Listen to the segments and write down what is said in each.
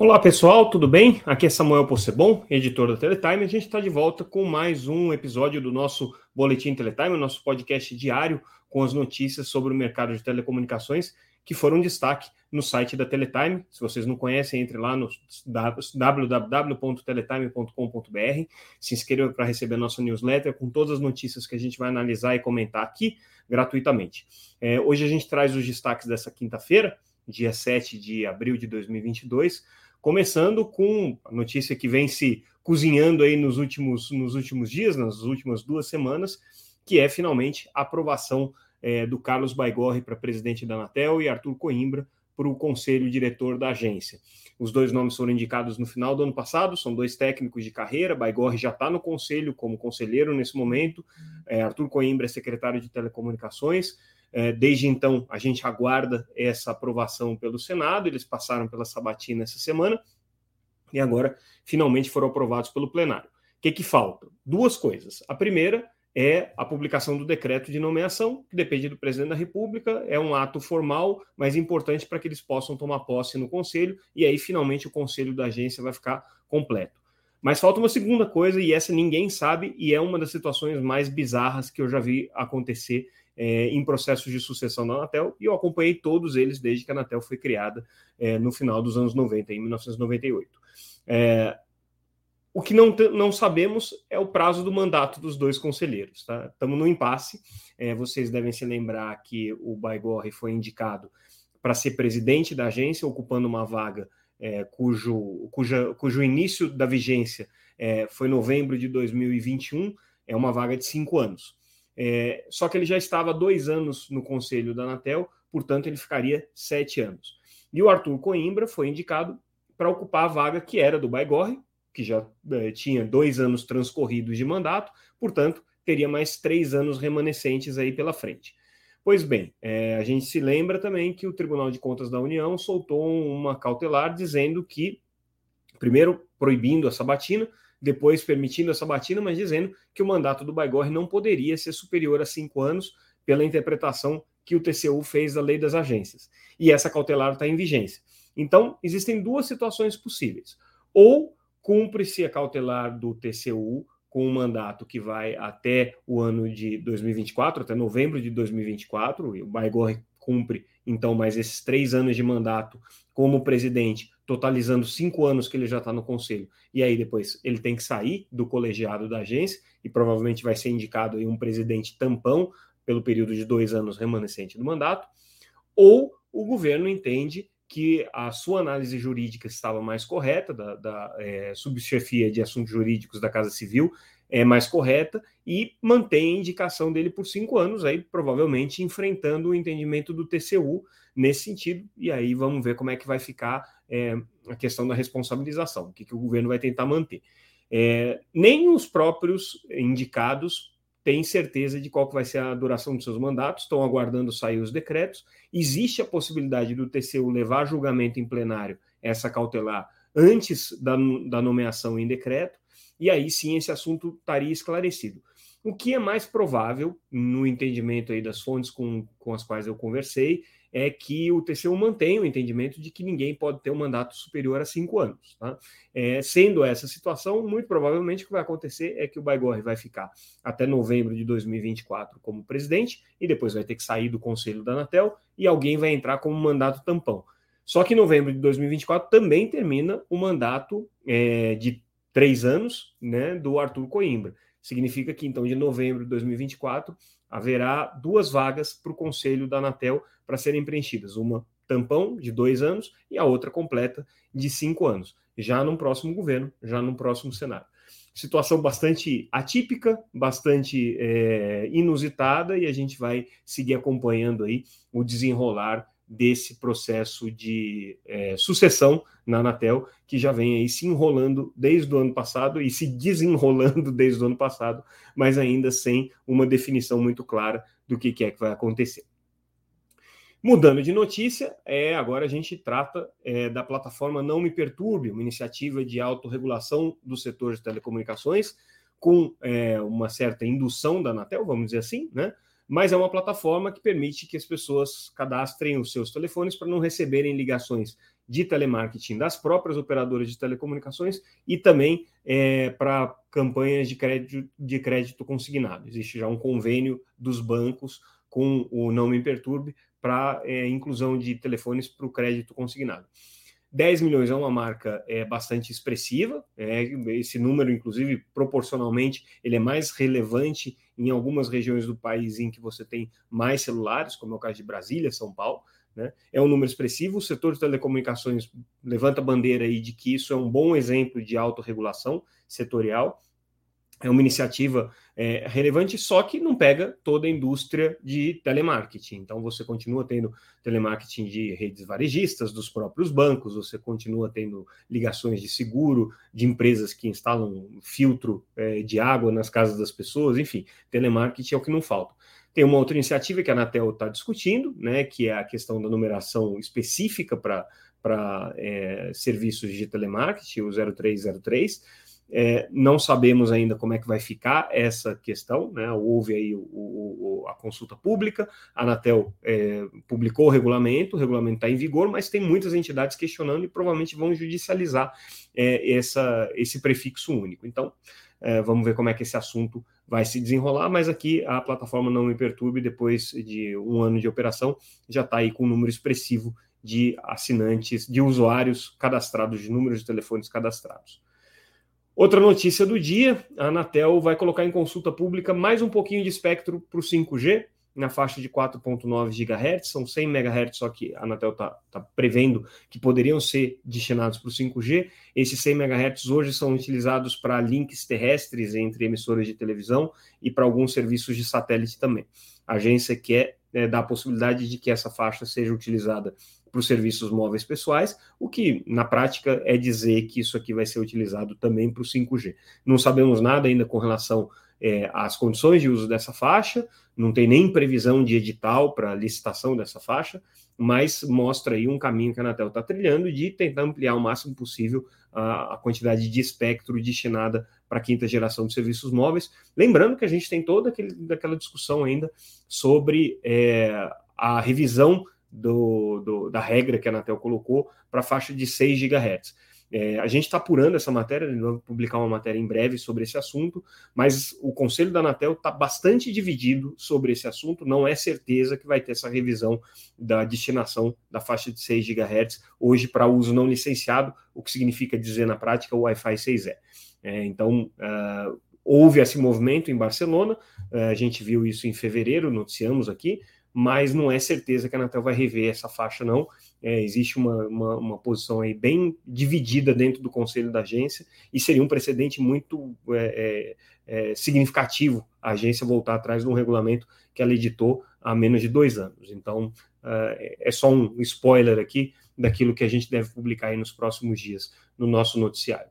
Olá pessoal, tudo bem? Aqui é Samuel Possebon, editor da Teletime. A gente está de volta com mais um episódio do nosso Boletim Teletime, nosso podcast diário com as notícias sobre o mercado de telecomunicações que foram destaque no site da Teletime. Se vocês não conhecem, entre lá no www.teletime.com.br, se inscreva para receber nossa newsletter com todas as notícias que a gente vai analisar e comentar aqui gratuitamente. É, hoje a gente traz os destaques dessa quinta-feira, dia 7 de abril de 2022 Começando com a notícia que vem se cozinhando aí nos últimos, nos últimos dias, nas últimas duas semanas, que é finalmente a aprovação é, do Carlos Baigorre para presidente da Anatel e Arthur Coimbra para o conselho diretor da agência. Os dois nomes foram indicados no final do ano passado, são dois técnicos de carreira. Baigorre já está no conselho como conselheiro nesse momento, é, Arthur Coimbra é secretário de telecomunicações. É, desde então, a gente aguarda essa aprovação pelo Senado, eles passaram pela sabatina essa semana e agora finalmente foram aprovados pelo plenário. O que, que falta? Duas coisas. A primeira é a publicação do decreto de nomeação, que depende do presidente da República, é um ato formal, mas importante para que eles possam tomar posse no conselho, e aí finalmente o conselho da agência vai ficar completo. Mas falta uma segunda coisa, e essa ninguém sabe, e é uma das situações mais bizarras que eu já vi acontecer é, em processos de sucessão da Anatel, e eu acompanhei todos eles desde que a Anatel foi criada é, no final dos anos 90, em 1998. É, o que não, não sabemos é o prazo do mandato dos dois conselheiros. Tá? Estamos no impasse. É, vocês devem se lembrar que o Baigorre foi indicado para ser presidente da agência, ocupando uma vaga é, cujo, cuja, cujo início da vigência é, foi novembro de 2021, é uma vaga de cinco anos. É, só que ele já estava dois anos no conselho da Anatel, portanto, ele ficaria sete anos. E o Arthur Coimbra foi indicado para ocupar a vaga que era do Baigorre, que já é, tinha dois anos transcorridos de mandato, portanto, teria mais três anos remanescentes aí pela frente. Pois bem, é, a gente se lembra também que o Tribunal de Contas da União soltou uma cautelar dizendo que, primeiro, proibindo a sabatina, depois permitindo essa batina, mas dizendo que o mandato do Baigorre não poderia ser superior a cinco anos pela interpretação que o TCU fez da lei das agências. E essa cautelar está em vigência. Então, existem duas situações possíveis. Ou cumpre-se a cautelar do TCU com um mandato que vai até o ano de 2024, até novembro de 2024, e o Baigorre cumpre, então, mais esses três anos de mandato como presidente, totalizando cinco anos que ele já está no conselho, e aí depois ele tem que sair do colegiado da agência, e provavelmente vai ser indicado aí um presidente tampão pelo período de dois anos remanescente do mandato, ou o governo entende que a sua análise jurídica estava mais correta, da, da é, subchefia de assuntos jurídicos da Casa Civil, é mais correta e mantém a indicação dele por cinco anos, aí provavelmente enfrentando o entendimento do TCU nesse sentido, e aí vamos ver como é que vai ficar é, a questão da responsabilização, o que, que o governo vai tentar manter. É, nem os próprios indicados têm certeza de qual vai ser a duração dos seus mandatos, estão aguardando sair os decretos. Existe a possibilidade do TCU levar julgamento em plenário essa cautelar antes da, da nomeação em decreto, e aí sim esse assunto estaria esclarecido. O que é mais provável, no entendimento aí das fontes com, com as quais eu conversei, é que o TCU mantenha o entendimento de que ninguém pode ter um mandato superior a cinco anos. Tá? É, sendo essa situação, muito provavelmente o que vai acontecer é que o Baigorre vai ficar até novembro de 2024 como presidente e depois vai ter que sair do conselho da Anatel e alguém vai entrar como mandato tampão. Só que em novembro de 2024 também termina o mandato é, de três anos né, do Arthur Coimbra. Significa que, então, de novembro de 2024, haverá duas vagas para o conselho da Anatel para serem preenchidas. Uma tampão, de dois anos, e a outra completa, de cinco anos. Já no próximo governo, já no próximo Senado. Situação bastante atípica, bastante é, inusitada, e a gente vai seguir acompanhando aí o desenrolar desse processo de é, sucessão na Anatel, que já vem aí se enrolando desde o ano passado e se desenrolando desde o ano passado, mas ainda sem uma definição muito clara do que, que é que vai acontecer. Mudando de notícia, é, agora a gente trata é, da plataforma Não Me Perturbe, uma iniciativa de autorregulação do setor de telecomunicações, com é, uma certa indução da Anatel, vamos dizer assim, né? Mas é uma plataforma que permite que as pessoas cadastrem os seus telefones para não receberem ligações de telemarketing das próprias operadoras de telecomunicações e também é, para campanhas de crédito, de crédito consignado. Existe já um convênio dos bancos com o Não Me Perturbe para é, inclusão de telefones para o crédito consignado. 10 milhões é uma marca é, bastante expressiva, é, esse número, inclusive, proporcionalmente, ele é mais relevante em algumas regiões do país em que você tem mais celulares, como é o caso de Brasília, São Paulo, né? É um número expressivo, o setor de telecomunicações levanta a bandeira aí de que isso é um bom exemplo de autorregulação setorial, é uma iniciativa é, relevante, só que não pega toda a indústria de telemarketing. Então, você continua tendo telemarketing de redes varejistas, dos próprios bancos, você continua tendo ligações de seguro, de empresas que instalam filtro é, de água nas casas das pessoas, enfim, telemarketing é o que não falta. Tem uma outra iniciativa que a Anatel está discutindo, né, que é a questão da numeração específica para é, serviços de telemarketing, o 0303 é, não sabemos ainda como é que vai ficar essa questão, né? Houve aí o, o, a consulta pública, a Anatel é, publicou o regulamento, o regulamento está em vigor, mas tem muitas entidades questionando e provavelmente vão judicializar é, essa, esse prefixo único. Então, é, vamos ver como é que esse assunto vai se desenrolar, mas aqui a plataforma não me perturbe, depois de um ano de operação, já está aí com um número expressivo de assinantes, de usuários cadastrados, de números de telefones cadastrados. Outra notícia do dia: a Anatel vai colocar em consulta pública mais um pouquinho de espectro para o 5G, na faixa de 4,9 GHz, são 100 MHz, só que a Anatel está tá prevendo que poderiam ser destinados para o 5G. Esses 100 MHz hoje são utilizados para links terrestres entre emissoras de televisão e para alguns serviços de satélite também. A agência quer é, dar a possibilidade de que essa faixa seja utilizada para os serviços móveis pessoais, o que na prática é dizer que isso aqui vai ser utilizado também para o 5G. Não sabemos nada ainda com relação é, às condições de uso dessa faixa, não tem nem previsão de edital para licitação dessa faixa, mas mostra aí um caminho que a Anatel está trilhando de tentar ampliar o máximo possível a, a quantidade de espectro destinada para a quinta geração de serviços móveis. Lembrando que a gente tem toda aquela discussão ainda sobre é, a revisão do, do, da regra que a Anatel colocou para a faixa de 6 GHz. É, a gente está apurando essa matéria, vamos publicar uma matéria em breve sobre esse assunto, mas o Conselho da Anatel está bastante dividido sobre esse assunto, não é certeza que vai ter essa revisão da destinação da faixa de 6 GHz hoje para uso não licenciado, o que significa dizer na prática o Wi-Fi 6E. É, então, uh, houve esse movimento em Barcelona, uh, a gente viu isso em fevereiro, noticiamos aqui, mas não é certeza que a Anatel vai rever essa faixa, não. É, existe uma, uma, uma, posição aí bem dividida dentro do conselho da agência e seria um precedente muito é, é, é significativo a agência voltar atrás de um regulamento que ela editou há menos de dois anos. Então, é, é só um spoiler aqui daquilo que a gente deve publicar aí nos próximos dias no nosso noticiário.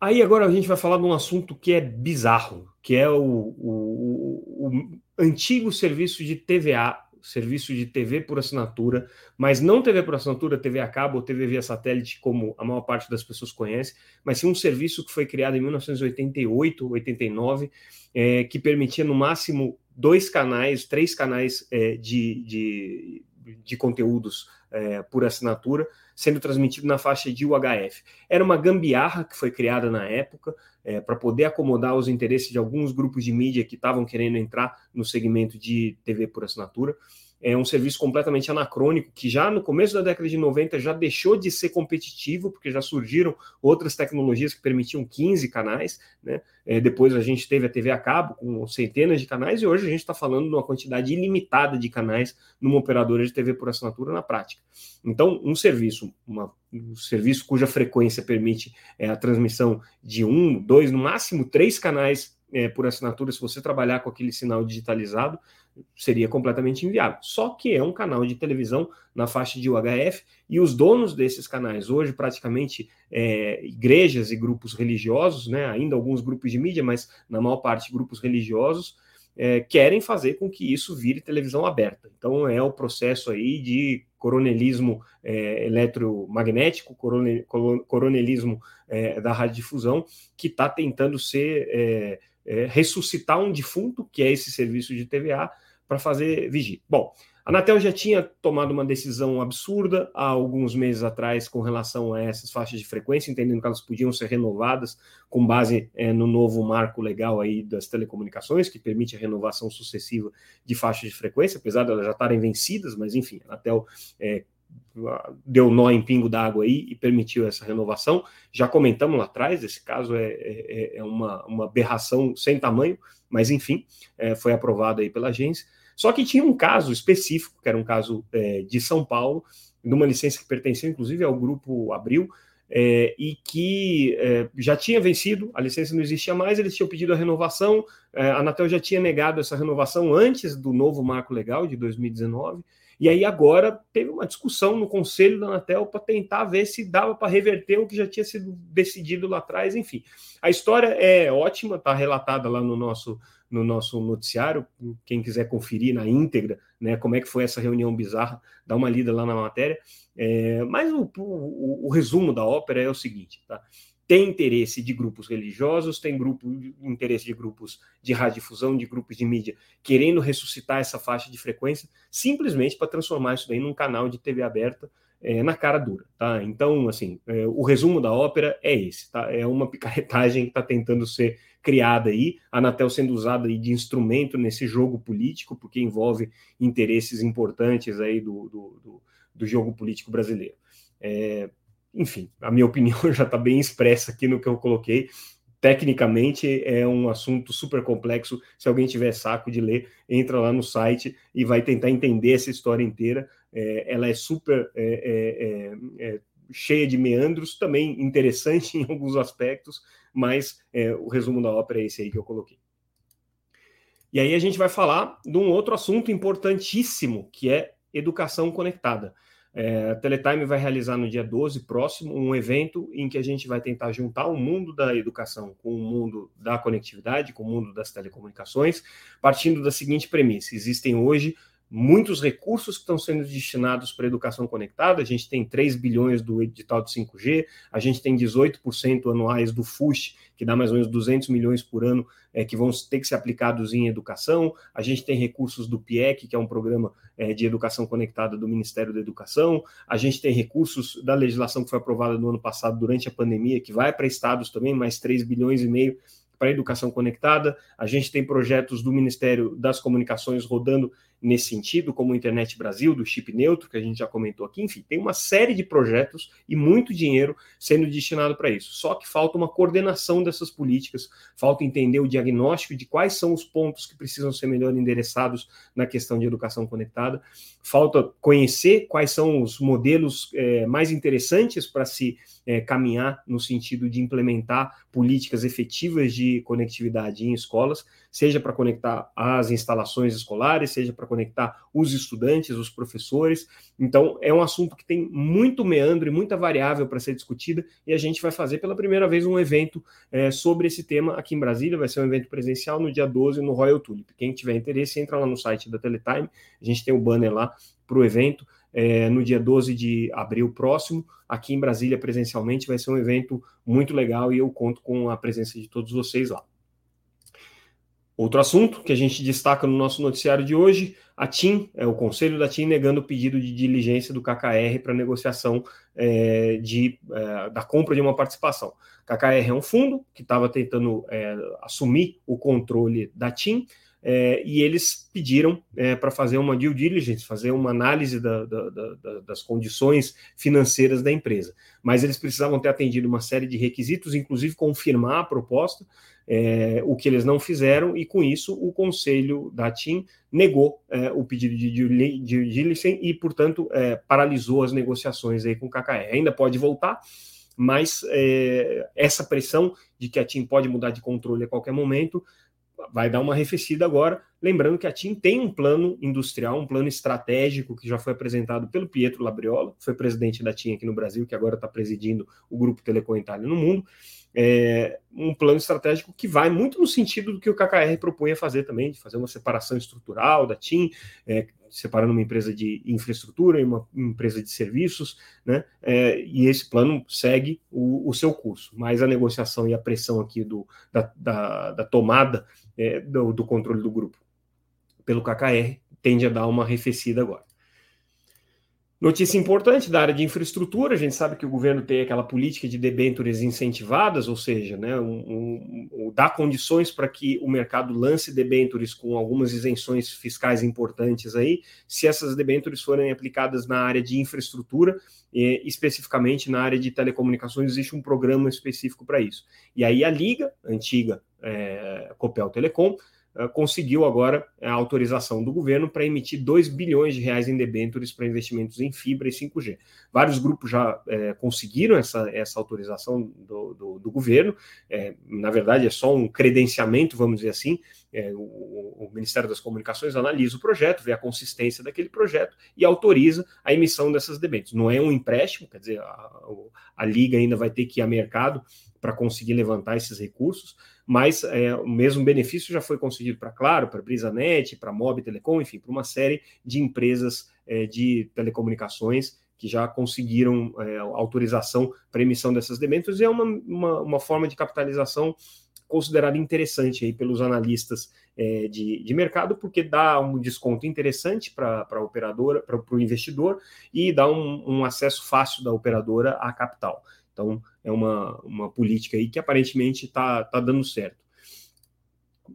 Aí agora a gente vai falar de um assunto que é bizarro, que é o, o, o antigo serviço de TVA, serviço de TV por assinatura, mas não TV por assinatura, TV a cabo ou TV via satélite, como a maior parte das pessoas conhece, mas sim um serviço que foi criado em 1988, 89, é, que permitia no máximo dois canais, três canais é, de, de, de conteúdos é, por assinatura, sendo transmitido na faixa de UHF. Era uma gambiarra que foi criada na época é, para poder acomodar os interesses de alguns grupos de mídia que estavam querendo entrar no segmento de TV por assinatura é um serviço completamente anacrônico, que já no começo da década de 90 já deixou de ser competitivo, porque já surgiram outras tecnologias que permitiam 15 canais, né? É, depois a gente teve a TV a cabo com centenas de canais, e hoje a gente está falando de uma quantidade ilimitada de canais numa operadora de TV por assinatura na prática. Então, um serviço, uma, um serviço cuja frequência permite é, a transmissão de um, dois, no máximo três canais é, por assinatura, se você trabalhar com aquele sinal digitalizado, seria completamente inviável. Só que é um canal de televisão na faixa de UHF e os donos desses canais hoje, praticamente é, igrejas e grupos religiosos, né, ainda alguns grupos de mídia, mas na maior parte grupos religiosos, é, querem fazer com que isso vire televisão aberta. Então é o processo aí de coronelismo é, eletromagnético, coronel, coronelismo é, da radiodifusão, que está tentando ser é, ressuscitar um defunto, que é esse serviço de TVA, para fazer vigia. Bom, a Anatel já tinha tomado uma decisão absurda há alguns meses atrás com relação a essas faixas de frequência, entendendo que elas podiam ser renovadas com base é, no novo marco legal aí das telecomunicações, que permite a renovação sucessiva de faixas de frequência, apesar de elas já estarem vencidas, mas enfim, a Anatel é, deu nó em pingo d'água aí e permitiu essa renovação. Já comentamos lá atrás, esse caso é, é, é uma, uma aberração sem tamanho, mas enfim, é, foi aprovado aí pela agência. Só que tinha um caso específico, que era um caso é, de São Paulo, de uma licença que pertencia inclusive ao grupo Abril, é, e que é, já tinha vencido, a licença não existia mais, eles tinham pedido a renovação, é, a Anatel já tinha negado essa renovação antes do novo marco legal de 2019, e aí agora teve uma discussão no conselho da Anatel para tentar ver se dava para reverter o que já tinha sido decidido lá atrás, enfim. A história é ótima, está relatada lá no nosso no nosso noticiário. Quem quiser conferir na íntegra, né, como é que foi essa reunião bizarra, dá uma lida lá na matéria. É, mas o, o, o, resumo da ópera é o seguinte: tá? Tem interesse de grupos religiosos, tem grupo, interesse de grupos de radiodifusão, de grupos de mídia, querendo ressuscitar essa faixa de frequência, simplesmente para transformar isso daí num canal de TV aberta é, na cara dura, tá? Então, assim, é, o resumo da ópera é esse, tá? É uma picaretagem que está tentando ser criada aí, a Anatel sendo usada aí de instrumento nesse jogo político, porque envolve interesses importantes aí do, do, do, do jogo político brasileiro. É, enfim, a minha opinião já está bem expressa aqui no que eu coloquei. Tecnicamente é um assunto super complexo. Se alguém tiver saco de ler, entra lá no site e vai tentar entender essa história inteira. É, ela é super é, é, é, é cheia de meandros, também interessante em alguns aspectos, mas é, o resumo da ópera é esse aí que eu coloquei. E aí a gente vai falar de um outro assunto importantíssimo, que é educação conectada. É, a Teletime vai realizar no dia 12 próximo um evento em que a gente vai tentar juntar o mundo da educação com o mundo da conectividade, com o mundo das telecomunicações, partindo da seguinte premissa: existem hoje muitos recursos que estão sendo destinados para a educação conectada. A gente tem 3 bilhões do edital de 5G, a gente tem 18% anuais do FUSH, que dá mais ou menos 200 milhões por ano, é, que vão ter que ser aplicados em educação. A gente tem recursos do PIEC, que é um programa é, de educação conectada do Ministério da Educação. A gente tem recursos da legislação que foi aprovada no ano passado durante a pandemia, que vai para estados também, mais 3 bilhões e meio para a educação conectada. A gente tem projetos do Ministério das Comunicações rodando nesse sentido, como o Internet Brasil, do chip neutro, que a gente já comentou aqui. Enfim, tem uma série de projetos e muito dinheiro sendo destinado para isso. Só que falta uma coordenação dessas políticas, falta entender o diagnóstico de quais são os pontos que precisam ser melhor endereçados na questão de educação conectada, falta conhecer quais são os modelos é, mais interessantes para se é, caminhar no sentido de implementar políticas efetivas de conectividade em escolas, seja para conectar as instalações escolares, seja para conectar os estudantes, os professores. Então, é um assunto que tem muito meandro e muita variável para ser discutida, e a gente vai fazer pela primeira vez um evento é, sobre esse tema aqui em Brasília. Vai ser um evento presencial no dia 12 no Royal Tulip. Quem tiver interesse, entra lá no site da Teletime, a gente tem o banner lá para o evento é, no dia 12 de abril próximo, aqui em Brasília, presencialmente. Vai ser um evento muito legal e eu conto com a presença de todos vocês lá. Outro assunto que a gente destaca no nosso noticiário de hoje, a TIM, é o Conselho da TIM negando o pedido de diligência do KKR para negociação é, de, é, da compra de uma participação. KKR é um fundo que estava tentando é, assumir o controle da TIM, é, e eles pediram é, para fazer uma due diligence, fazer uma análise da, da, da, das condições financeiras da empresa. Mas eles precisavam ter atendido uma série de requisitos, inclusive confirmar a proposta, é, o que eles não fizeram, e com isso o conselho da TIM negou é, o pedido de due diligence e, portanto, é, paralisou as negociações aí com o KKR. Ainda pode voltar, mas é, essa pressão de que a TIM pode mudar de controle a qualquer momento vai dar uma arrefecida agora. Lembrando que a TIM tem um plano industrial, um plano estratégico que já foi apresentado pelo Pietro Labriola, que foi presidente da TIM aqui no Brasil, que agora está presidindo o Grupo Telecom Itália no mundo. É um plano estratégico que vai muito no sentido do que o KKR propunha fazer também, de fazer uma separação estrutural da TIM, é, separando uma empresa de infraestrutura e uma empresa de serviços, né? É, e esse plano segue o, o, seu curso, mas a negociação e a pressão aqui do, da, da, da tomada é, do, do, controle do grupo pelo KKR, tende a dar uma arrefecida agora. Notícia importante da área de infraestrutura, a gente sabe que o governo tem aquela política de debêntures incentivadas, ou seja, né, um, um, um, dá condições para que o mercado lance debêntures com algumas isenções fiscais importantes aí, se essas debêntures forem aplicadas na área de infraestrutura, e, especificamente na área de telecomunicações, existe um programa específico para isso. E aí a Liga, antiga é, Copel Telecom, eh, conseguiu agora a autorização do governo para emitir 2 bilhões de reais em debêntures para investimentos em fibra e 5G. Vários grupos já é, conseguiram essa, essa autorização do, do, do governo, é, na verdade é só um credenciamento, vamos dizer assim, é, o, o, Ministério das Comunicações analisa o projeto, vê a consistência daquele projeto e autoriza a emissão dessas debêntures. Não é um empréstimo, quer dizer, a, a Liga ainda vai ter que ir a mercado para conseguir levantar esses recursos, mas é, o mesmo benefício já foi concedido para Claro, para BrisaNet, para Mob Telecom, enfim, para uma série de empresas é, de telecomunicações que já conseguiram é, autorização para emissão dessas debêntures, e é uma, uma, uma, forma de capitalização considerada interessante aí pelos analistas é, de, de mercado, porque dá um desconto interessante para a operadora, para o investidor, e dá um, um acesso fácil da operadora à capital. Então, é uma, uma política aí que aparentemente está tá dando certo.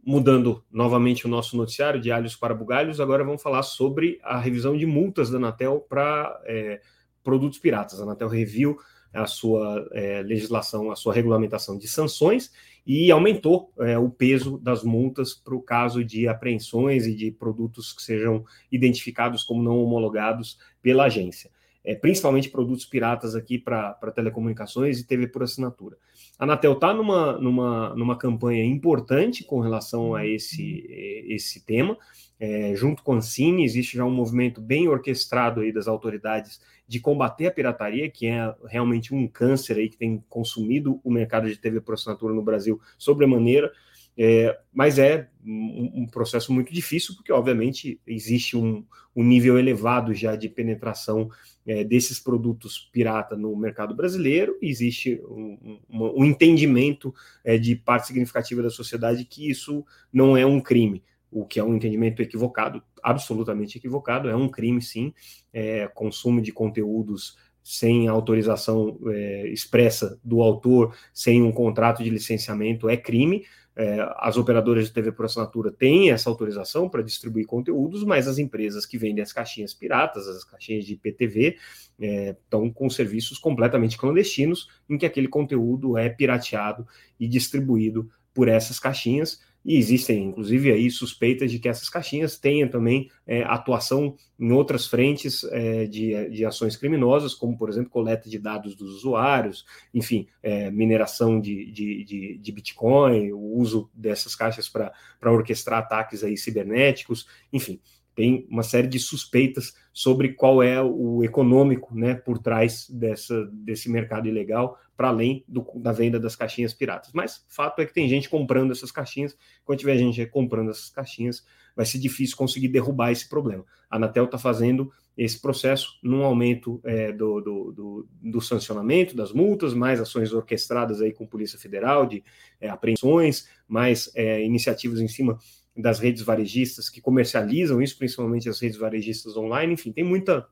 Mudando novamente o nosso noticiário de alhos para bugalhos, agora vamos falar sobre a revisão de multas da Anatel para é, produtos piratas. A Anatel reviu a sua é, legislação, a sua regulamentação de sanções e aumentou é, o peso das multas para o caso de apreensões e de produtos que sejam identificados como não homologados pela agência é, principalmente produtos piratas aqui para telecomunicações e TV por assinatura. A Anatel está numa, numa, numa campanha importante com relação a esse, esse tema. É, junto com a Ancine, existe já um movimento bem orquestrado aí das autoridades de combater a pirataria, que é realmente um câncer aí que tem consumido o mercado de TV por assinatura no Brasil sobremaneira. É, mas é um, um, processo muito difícil, porque, obviamente, existe um, um nível elevado já de penetração é, desses produtos pirata no mercado brasileiro, existe um, um, entendimento é, de parte significativa da sociedade que isso não é um crime, o que é um entendimento equivocado, absolutamente equivocado, é um crime, sim, é, consumo de conteúdos sem autorização é, expressa do autor, sem um contrato de licenciamento, é crime, é, as operadoras de TV por assinatura têm essa autorização para distribuir conteúdos, mas as empresas que vendem as caixinhas piratas, as caixinhas de IPTV, é, estão com serviços completamente clandestinos, em que aquele conteúdo é pirateado e distribuído por essas caixinhas e existem, inclusive, aí suspeitas de que essas caixinhas tenham também é, atuação em outras frentes é, de, de ações criminosas, como, por exemplo, coleta de dados dos usuários, enfim, é, mineração de, de, de, de, Bitcoin, o uso dessas caixas para orquestrar ataques aí cibernéticos, enfim tem uma série de suspeitas sobre qual é o econômico né, por trás dessa, desse mercado ilegal, para além do, da venda das caixinhas piratas. Mas fato é que tem gente comprando essas caixinhas, quando tiver gente comprando essas caixinhas, vai ser difícil conseguir derrubar esse problema. A Anatel está fazendo esse processo num aumento é, do, do, do, do, sancionamento, das multas, mais ações orquestradas aí com Polícia Federal, de é, apreensões, mais é, iniciativas em cima das redes varejistas que comercializam isso, principalmente as redes varejistas online, enfim, tem muita,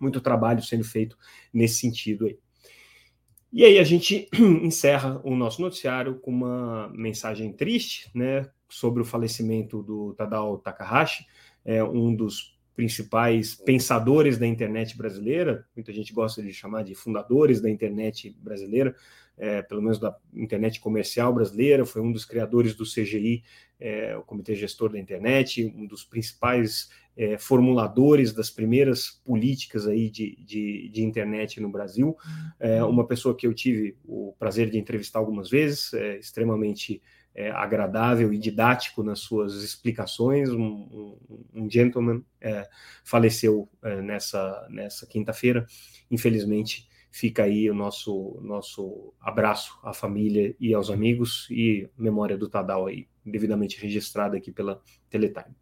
muito trabalho sendo feito nesse sentido aí. E aí a gente encerra o nosso noticiário com uma mensagem triste, né, sobre o falecimento do Tadao Takahashi, é um dos principais pensadores da internet brasileira, muita gente gosta de chamar de fundadores da internet brasileira, é, pelo menos da internet comercial brasileira, foi um dos criadores do CGI, é, o Comitê Gestor da Internet, um dos principais é, formuladores das primeiras políticas aí de, de, de internet no Brasil, é, uma pessoa que eu tive o prazer de entrevistar algumas vezes, é, extremamente é, agradável e didático nas suas explicações. Um, um, um gentleman é, faleceu é, nessa, nessa quinta-feira, infelizmente. Fica aí o nosso, nosso abraço à família e aos amigos e memória do Tadal aí, devidamente registrada aqui pela Teletime.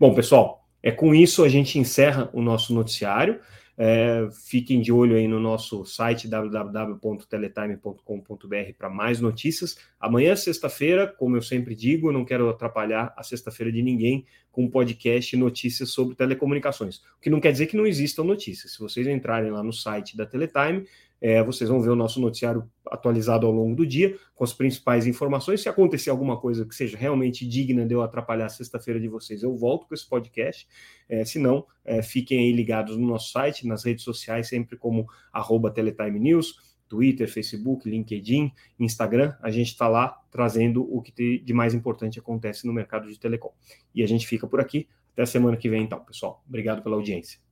Bom, pessoal, é com isso a gente encerra o nosso noticiário. É, fiquem de olho aí no nosso site www.teletime.com.br para mais notícias. Amanhã, sexta-feira, como eu sempre digo, não quero atrapalhar a sexta-feira de ninguém com um podcast notícias sobre telecomunicações. O que não quer dizer que não existam notícias. Se vocês entrarem lá no site da Teletime, é, vocês vão ver o nosso noticiário atualizado ao longo do dia, com as principais informações. Se acontecer alguma coisa que seja realmente digna de eu atrapalhar a sexta-feira de vocês, eu volto com esse podcast. É, se não, é, fiquem aí ligados no nosso site, nas redes sociais, sempre como arroba Teletime News, Twitter, Facebook, LinkedIn, Instagram. A gente está lá trazendo o que de mais importante acontece no mercado de telecom. E a gente fica por aqui. Até a semana que vem, então, pessoal. Obrigado pela audiência.